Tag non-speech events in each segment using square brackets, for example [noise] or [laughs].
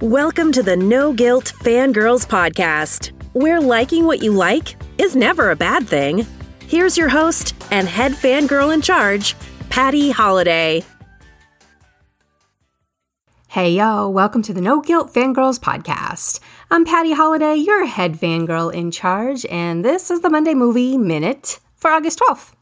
Welcome to the No Guilt Fangirls Podcast, where liking what you like is never a bad thing. Here's your host and head fangirl in charge, Patty Holiday. Hey, yo, welcome to the No Guilt Fangirls Podcast. I'm Patty Holiday, your head fangirl in charge, and this is the Monday Movie Minute for August 12th.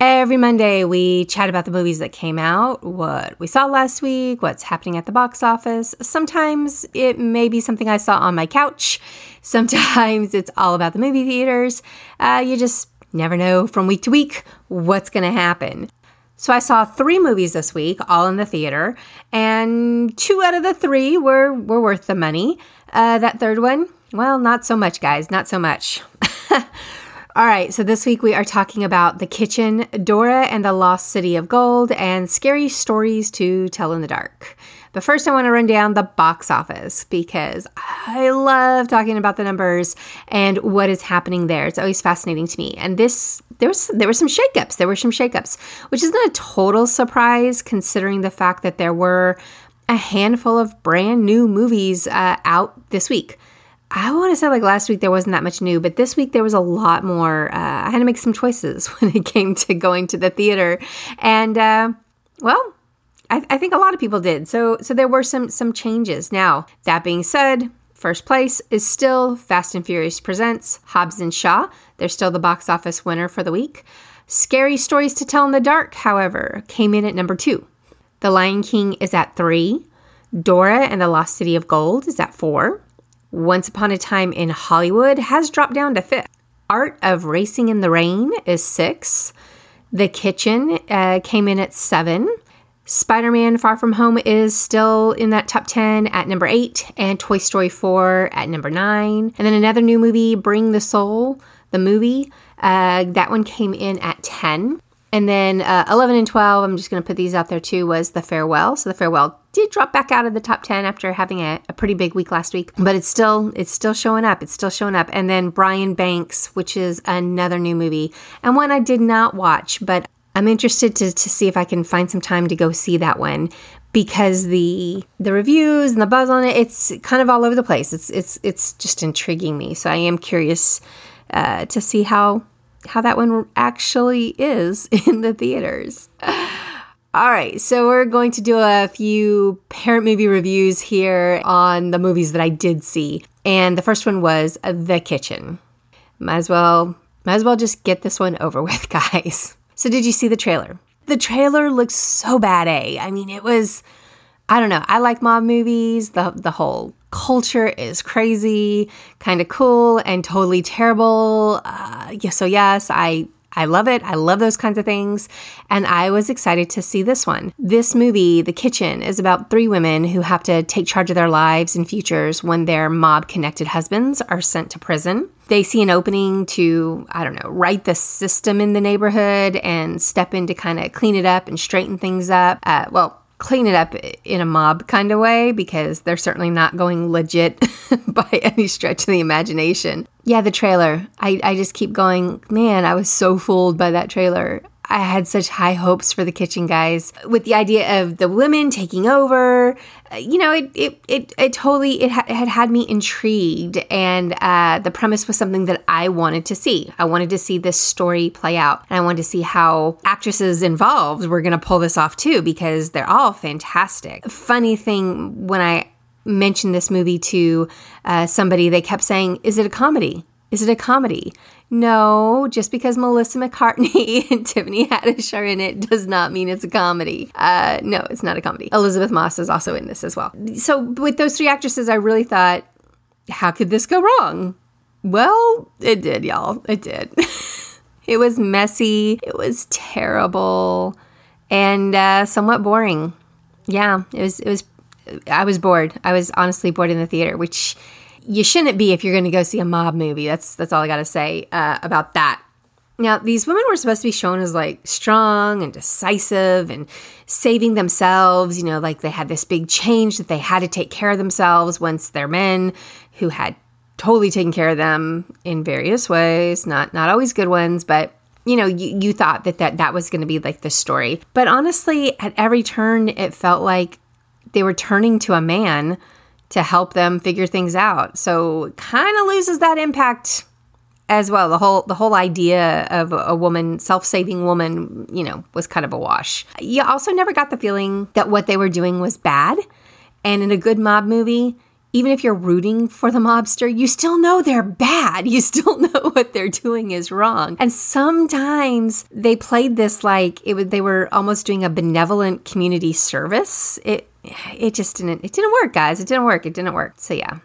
Every Monday, we chat about the movies that came out, what we saw last week, what's happening at the box office. Sometimes it may be something I saw on my couch. [laughs] Sometimes it's all about the movie theaters. Uh, you just never know from week to week what's going to happen. So I saw three movies this week, all in the theater, and two out of the three were were worth the money. Uh, that third one, well, not so much, guys, not so much. [laughs] All right, so this week we are talking about The Kitchen, Dora and the Lost City of Gold, and scary stories to tell in the dark. But first, I want to run down the box office because I love talking about the numbers and what is happening there. It's always fascinating to me. And this, there was there were some shakeups. There were some shakeups, which isn't a total surprise considering the fact that there were a handful of brand new movies uh, out this week. I want to say like last week there wasn't that much new, but this week there was a lot more. Uh, I had to make some choices [laughs] when it came to going to the theater, and uh, well, I, I think a lot of people did. So so there were some some changes. Now that being said, first place is still Fast and Furious presents Hobbs and Shaw. They're still the box office winner for the week. Scary Stories to Tell in the Dark, however, came in at number two. The Lion King is at three. Dora and the Lost City of Gold is at four. Once Upon a Time in Hollywood has dropped down to fifth. Art of Racing in the Rain is six. The Kitchen uh, came in at seven. Spider Man Far From Home is still in that top 10 at number eight, and Toy Story 4 at number nine. And then another new movie, Bring the Soul, the movie, uh, that one came in at 10. And then uh, 11 and 12, I'm just going to put these out there too, was The Farewell. So The Farewell did drop back out of the top 10 after having a, a, pretty big week last week, but it's still it's still showing up. It's still showing up. And then Brian Banks, which is another new movie and one I did not watch, but I'm interested to, to see if I can find some time to go see that one because the the reviews and the buzz on it it's kind of all over the place. It's it's it's just intriguing me. So I am curious uh, to see how how that one actually is [laughs] in the theaters. All right, so we're going to do a few parent movie reviews here on the movies that I did see. And the first one was The Kitchen. Might as well might as well just get this one over with, [laughs] guys. So did you see the trailer? The trailer looks so bad, eh? I mean, it was I don't know. I like mob movies. The the whole culture is crazy, kind of cool, and totally terrible. Uh, yeah, so yes, I I love it. I love those kinds of things. And I was excited to see this one. This movie, The Kitchen, is about three women who have to take charge of their lives and futures when their mob connected husbands are sent to prison. They see an opening to, I don't know, right the system in the neighborhood and step in to kind of clean it up and straighten things up. Uh, well, clean it up in a mob kind of way because they're certainly not going legit [laughs] by any stretch of the imagination. Yeah, the trailer. I, I just keep going, man, I was so fooled by that trailer. I had such high hopes for the kitchen guys with the idea of the women taking over. Uh, you know, it it it, it totally it, ha- it had had me intrigued, and uh, the premise was something that I wanted to see. I wanted to see this story play out, and I wanted to see how actresses involved were going to pull this off too, because they're all fantastic. Funny thing when I mentioned this movie to uh, somebody, they kept saying, "Is it a comedy?" Is it a comedy? No, just because Melissa McCarthy [laughs] and Tiffany Haddish are in it does not mean it's a comedy. Uh, no, it's not a comedy. Elisabeth Moss is also in this as well. So, with those three actresses, I really thought, how could this go wrong? Well, it did, y'all. It did. [laughs] it was messy, it was terrible, and uh, somewhat boring. Yeah, it was. It was. I was bored. I was honestly bored in the theater, which you shouldn't be if you're going to go see a mob movie. That's that's all I got to say uh, about that. Now, these women were supposed to be shown as like strong and decisive and saving themselves. You know, like they had this big change that they had to take care of themselves once their men who had totally taken care of them in various ways, not not always good ones, but you know, you, you thought that, that that was going to be like the story. But honestly, at every turn, it felt like they were turning to a man to help them figure things out. So kind of loses that impact as well. The whole the whole idea of a woman, self-saving woman, you know, was kind of a wash. You also never got the feeling that what they were doing was bad. And in a good mob movie, even if you're rooting for the mobster, you still know they're bad. [laughs] You still know what they're doing is wrong. And sometimes they played this like it was, they were almost doing a benevolent community service. It it just didn't it didn't work, guys. It didn't work. It didn't work. So yeah,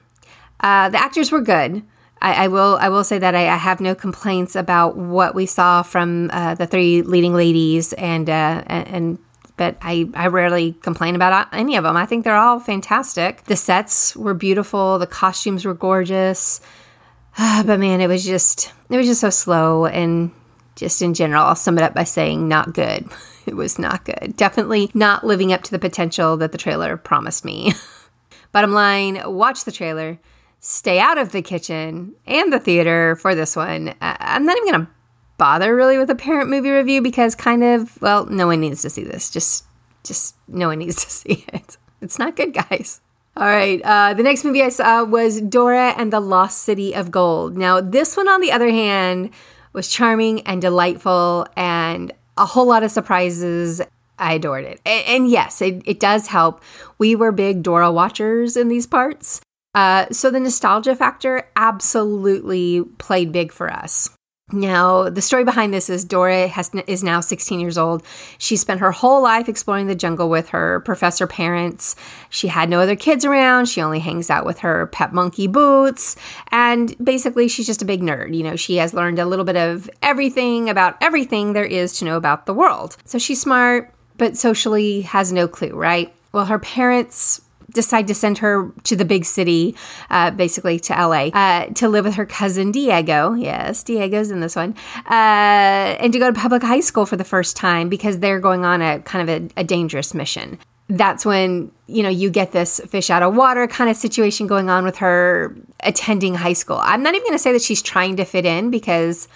uh, the actors were good. I, I, will I will say that I, I, have no complaints about what we saw from uh, the three leading ladies and uh, and but I, I rarely complain about any of them. I think they're all fantastic. The sets were beautiful, the costumes were gorgeous. [sighs] but man, it was just it was just so slow and just in general, I'll sum it up by saying not good. [laughs] It was not good. Definitely not living up to the potential that the trailer promised me. [laughs] Bottom line, watch the trailer, stay out of the kitchen and the theater for this one. I'm not even going to bother really with a parent movie review because kind of, well, no one needs to see this. Just just no one needs [laughs] to see it. It's not good, guys. All right. Uh, the next movie I saw was Dora and the Lost City of Gold. Now, this one, on the other hand, was charming and delightful and a whole lot of surprises. I adored it. And, and yes, it, it does help. We were big Dora watchers in these parts. Uh, so the nostalgia factor absolutely played big for us. Now, the story behind this is Dora has, is now 16 years old. She spent her whole life exploring the jungle with her professor parents. She had no other kids around. She only hangs out with her pet monkey Boots. And basically, she's just a big nerd. You know, she has learned a little bit of everything about everything there is to know about the world. So she's smart, but socially has no clue, right? Well, her parents decide to send her to the big city, uh, basically to LA, uh, to live with her cousin Diego. Yes, Diego's in this one. Uh, and to go to public high school for the first time because they're going on a kind of a, a dangerous mission. That's when, you know, you get this fish out of water kind of situation going on with her attending high school. I'm not even going to say that she's trying to fit in because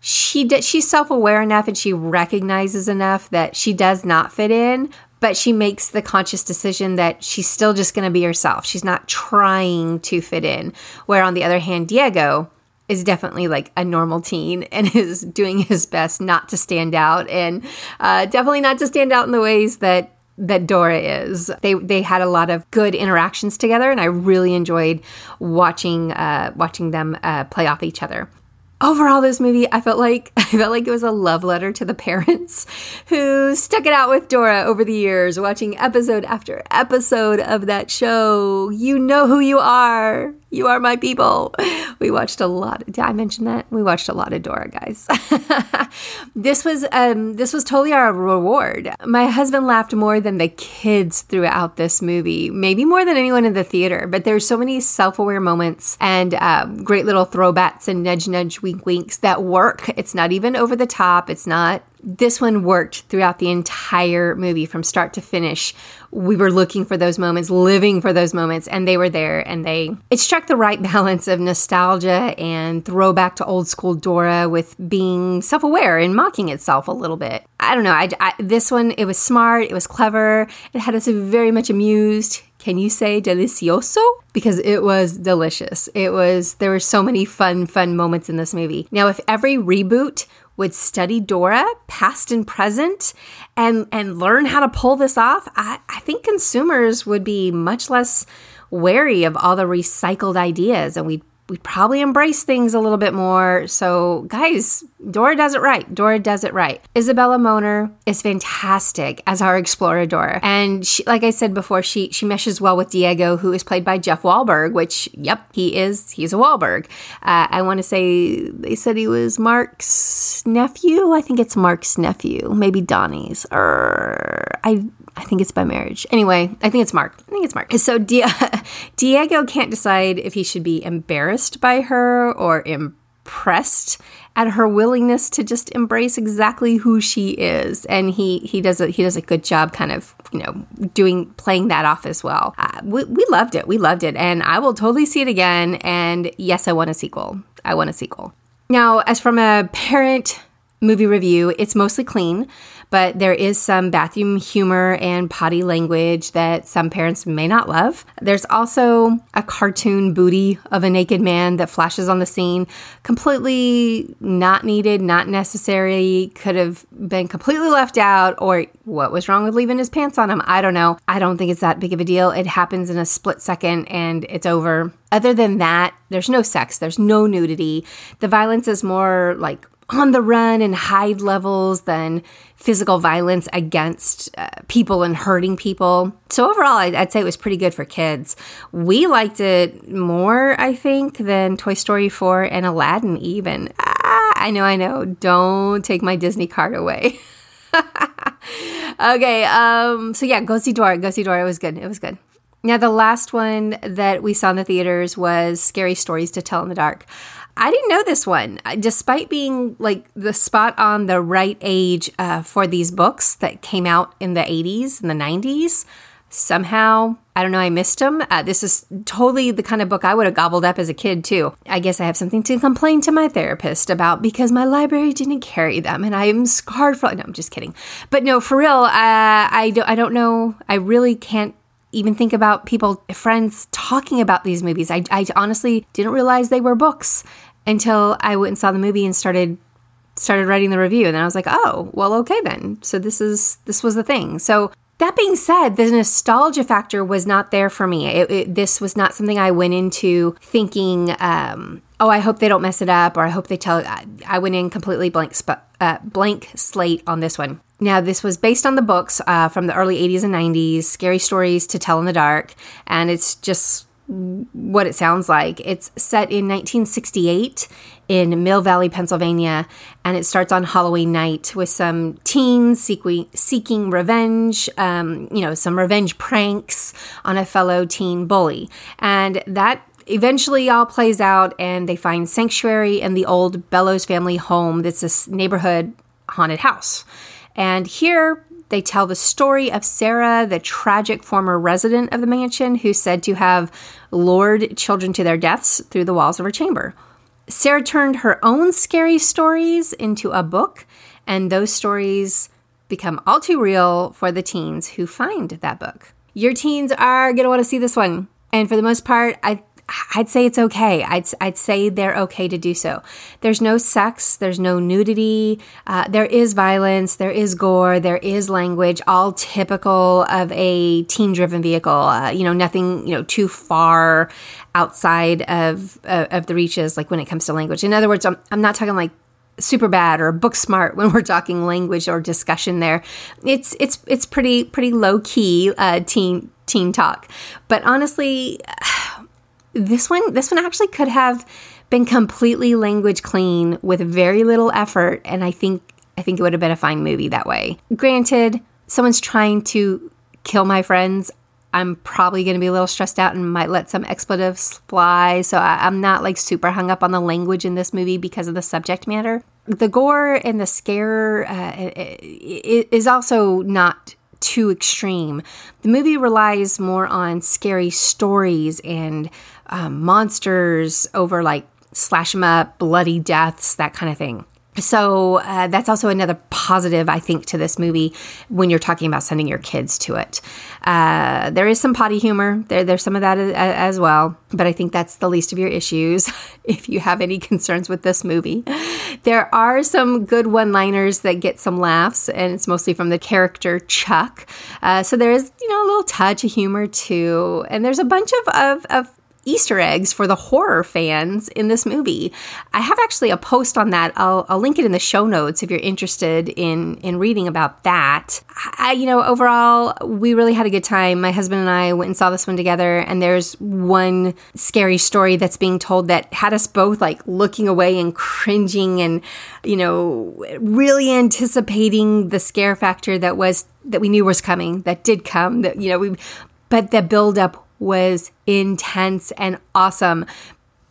she she's self-aware enough and she recognizes enough that she does not fit in but she makes the conscious decision that she's still just going to be herself. She's not trying to fit in. Where on the other hand, Diego is definitely like a normal teen and [laughs] is doing his best not to stand out and uh, definitely not to stand out in the ways that that Dora is. They they had a lot of good interactions together, and I really enjoyed watching uh, watching them uh, play off each other overall this movie i felt like [laughs] i felt like it was a love letter to the parents [laughs] who stuck it out with dora over the years watching episode after episode of that show you know who you are you are my people. [laughs] We watched a lot. Did I mention that? We watched a lot of Dora, guys. this was um, this was totally our reward. My husband laughed more than the kids throughout this movie, maybe more than anyone in the theater. But there's so many self-aware moments and um, great little throwbacks and nudge, nudge, wink, winks that work. It's not even over the top. It's not this one worked throughout the entire movie from start to finish. We were looking for those moments, living for those moments, and they were there. And they, it struck the right [laughs] balance of nostalgia and throwback to old school Dora with being self aware and mocking itself a little bit. I don't know. I, I, this one, it was smart, it was clever, it had us very much amused. Can you say delicioso? Because it was delicious. It was, there were so many fun, fun moments in this movie. Now, if every reboot would study Dora, past and present, and and learn how to pull this off, I, I think consumers would be much less wary of all the recycled ideas and we'd we probably embrace things a little bit more. So, guys, Dora does it right. Dora does it right. Isabella Moner is fantastic as our explorador, and she, like I said before, she she meshes well with Diego, who is played by Jeff Wahlberg. Which, yep, he is. He's a Wahlberg. Uh, I want to say they said he was Mark's nephew. I think it's Mark's nephew, maybe Donnie's. Or I I think it's by marriage. Anyway, I think it's Mark. I think it's Mark. So Di- [laughs] Diego can't decide if he should be embarrassed by her or impressed at her willingness to just embrace exactly who she is, and he he does a he does a good job, kind of you know doing playing that off as well. Uh, we, we loved it. We loved it, and I will totally see it again. And yes, I want a sequel. I want a sequel. Now, as from a parent movie review, it's mostly clean but there is some bathroom humor and potty language that some parents may not love. There's also a cartoon booty of a naked man that flashes on the scene, completely not needed, not necessary, could have been completely left out, or what was wrong with leaving his pants on him? I don't know. I don't think it's that big of a deal. It happens in a split second and it's over. Other than that, there's no sex, there's no nudity. The violence is more like on the run and hide levels than physical violence against uh, people and hurting people. So, overall, I'd, I'd, say it was pretty good for kids. We liked it more, I think, than Toy Story 4 and Aladdin, even. Ah, I know, I know. Don't take my Disney card away. [laughs] okay, um, so yeah, go see Dora. Go see Dora. It was good. It was good. Now, the last one that we saw in the theaters was Scary Stories to Tell in the Dark. I didn't know this one, despite being like the spot on the right age uh, for these books that came out in the 80s and the 90s. Somehow, I don't know, I missed them. Uh, this is totally the kind of book I would have gobbled up as a kid, too. I guess I have something to complain to my therapist about because my library didn't carry them and I am scarred for. No, I'm just kidding. But no, for real, uh, I, don't, I don't know. I really can't even think about people, friends talking about these movies. I, I honestly didn't realize they were books until I went and saw the movie and started started writing the review and then I was like, "Oh, well okay then." So this is this was the thing. So that being said, the nostalgia factor was not there for me. It, it, this was not something I went into thinking, um, "Oh, I hope they don't mess it up," or "I hope they tell." I, I went in completely blank, sp- uh, blank slate on this one. Now, this was based on the books uh, from the early 80s and 90s, Scary Stories to Tell in the Dark, and it's just what it sounds like. It's set in 1968 in Mill Valley, Pennsylvania, and it starts on Halloween night with some teens seeking, seeking revenge, um, you know, some revenge pranks on a fellow teen bully. And that eventually all plays out, and they find sanctuary in the old Bellows family home that's this neighborhood haunted house. And here, they tell the story of Sarah, the tragic former resident of the mansion who's said to have lured children to their deaths through the walls of her chamber. Sarah turned her own scary stories into a book, and those stories become all too real for the teens who find that book. Your teens are going to want to see this one. And for the most part, I I'd say it's okay. I'd, I'd say they're okay to do so. There's no sex, there's no nudity, uh, there is violence, there is gore, there is language, all typical of a teen driven vehicle. Uh, you know, nothing, you know, too far outside of, uh, of the reaches, like when it comes to language. In other words, I'm, I'm not talking like super bad or book smart [laughs] when we're talking language or discussion there. It's, it's, it's pretty, pretty low key, uh, teen, teen talk. But honestly, this one this one actually could have been completely language clean with very little effort and I think I think it would have been a fine movie that way. Granted, someone's trying to kill my friends. I'm probably going to be a little stressed out and might let some expletives fly. So I, am not like super hung up on the language in this movie because of the subject matter. The gore and the scare uh, is also not too extreme. The movie relies more on scary stories and um, monsters over like slash them up, bloody deaths, that kind of thing. So uh, that's also another positive, I think, to this movie when you're talking about sending your kids to it. Uh, there is some potty humor. There, there's some of that as well, but I think that's the least of your issues [laughs] if you have any concerns with this movie. There are some good one-liners that get some laughs, and it's mostly from the character Chuck. Uh, so there is, you know, a little touch of humor too, and there's a bunch of, of, of Easter eggs for the horror fans in this movie. I have actually a post on that. I'll, I'll link it in the show notes if you're interested in in reading about that. I, you know, overall, we really had a good time. My husband and I went and saw this one together, and there's one scary story that's being told that had us both like looking away and cringing, and you know, really anticipating the scare factor that was that we knew was coming, that did come. That you know, we but the build up was intense and awesome,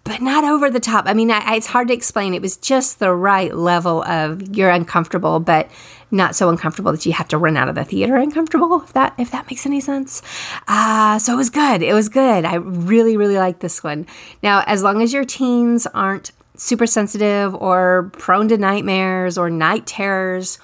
but not over the top. I mean, I, it's hard to explain. It was just the right level of you're uncomfortable, but not so uncomfortable that you have to run out of the theater uncomfortable. If that if that makes any sense. Uh, so it was good. It was good. I really really like this one. Now, as long as your teens aren't super sensitive or prone to nightmares or night terrors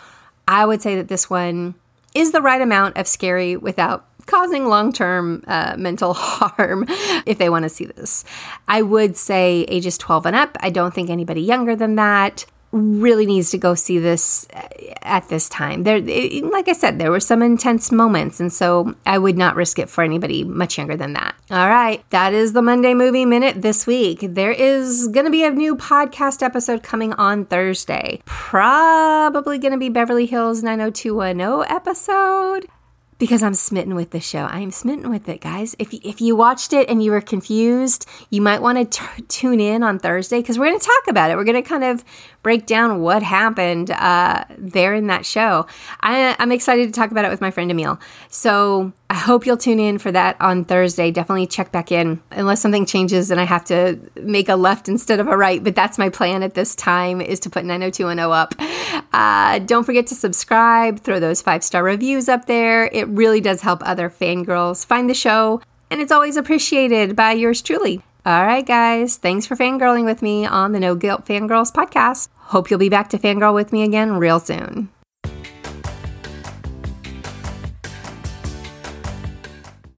I would say that this one is the right amount of scary without causing long term uh, mental [laughs] harm if they want to see this. I would say ages 12 and up. I don't think anybody younger than that really needs to go see this uh, at this time. There, it, like I said, there were some intense moments, and so I would not risk it for anybody much younger than that. All right, that is the Monday Movie Minute this week. There is going to be a new podcast episode coming on Thursday. Probably going to be Beverly Hills 90210 episode because I'm smitten with the show. I am smitten with it, guys. If you, if you watched it and you were confused, you might want to t- tune in on Thursday because we're going to talk about it. We're going to kind of break down what happened uh, there in that show. I, I'm excited to talk about it with my friend Emil. So I hope you'll tune in for that on Thursday. Definitely check back in unless something changes and I have to make a left instead of a right. But that's my plan at this time is to put 90210 up. Uh, don't forget to subscribe, throw those five star reviews up there. It really does help other fangirls find the show, and it's always appreciated by yours truly. All right, guys, thanks for fangirling with me on the No Guilt Fangirls podcast. Hope you'll be back to fangirl with me again real soon.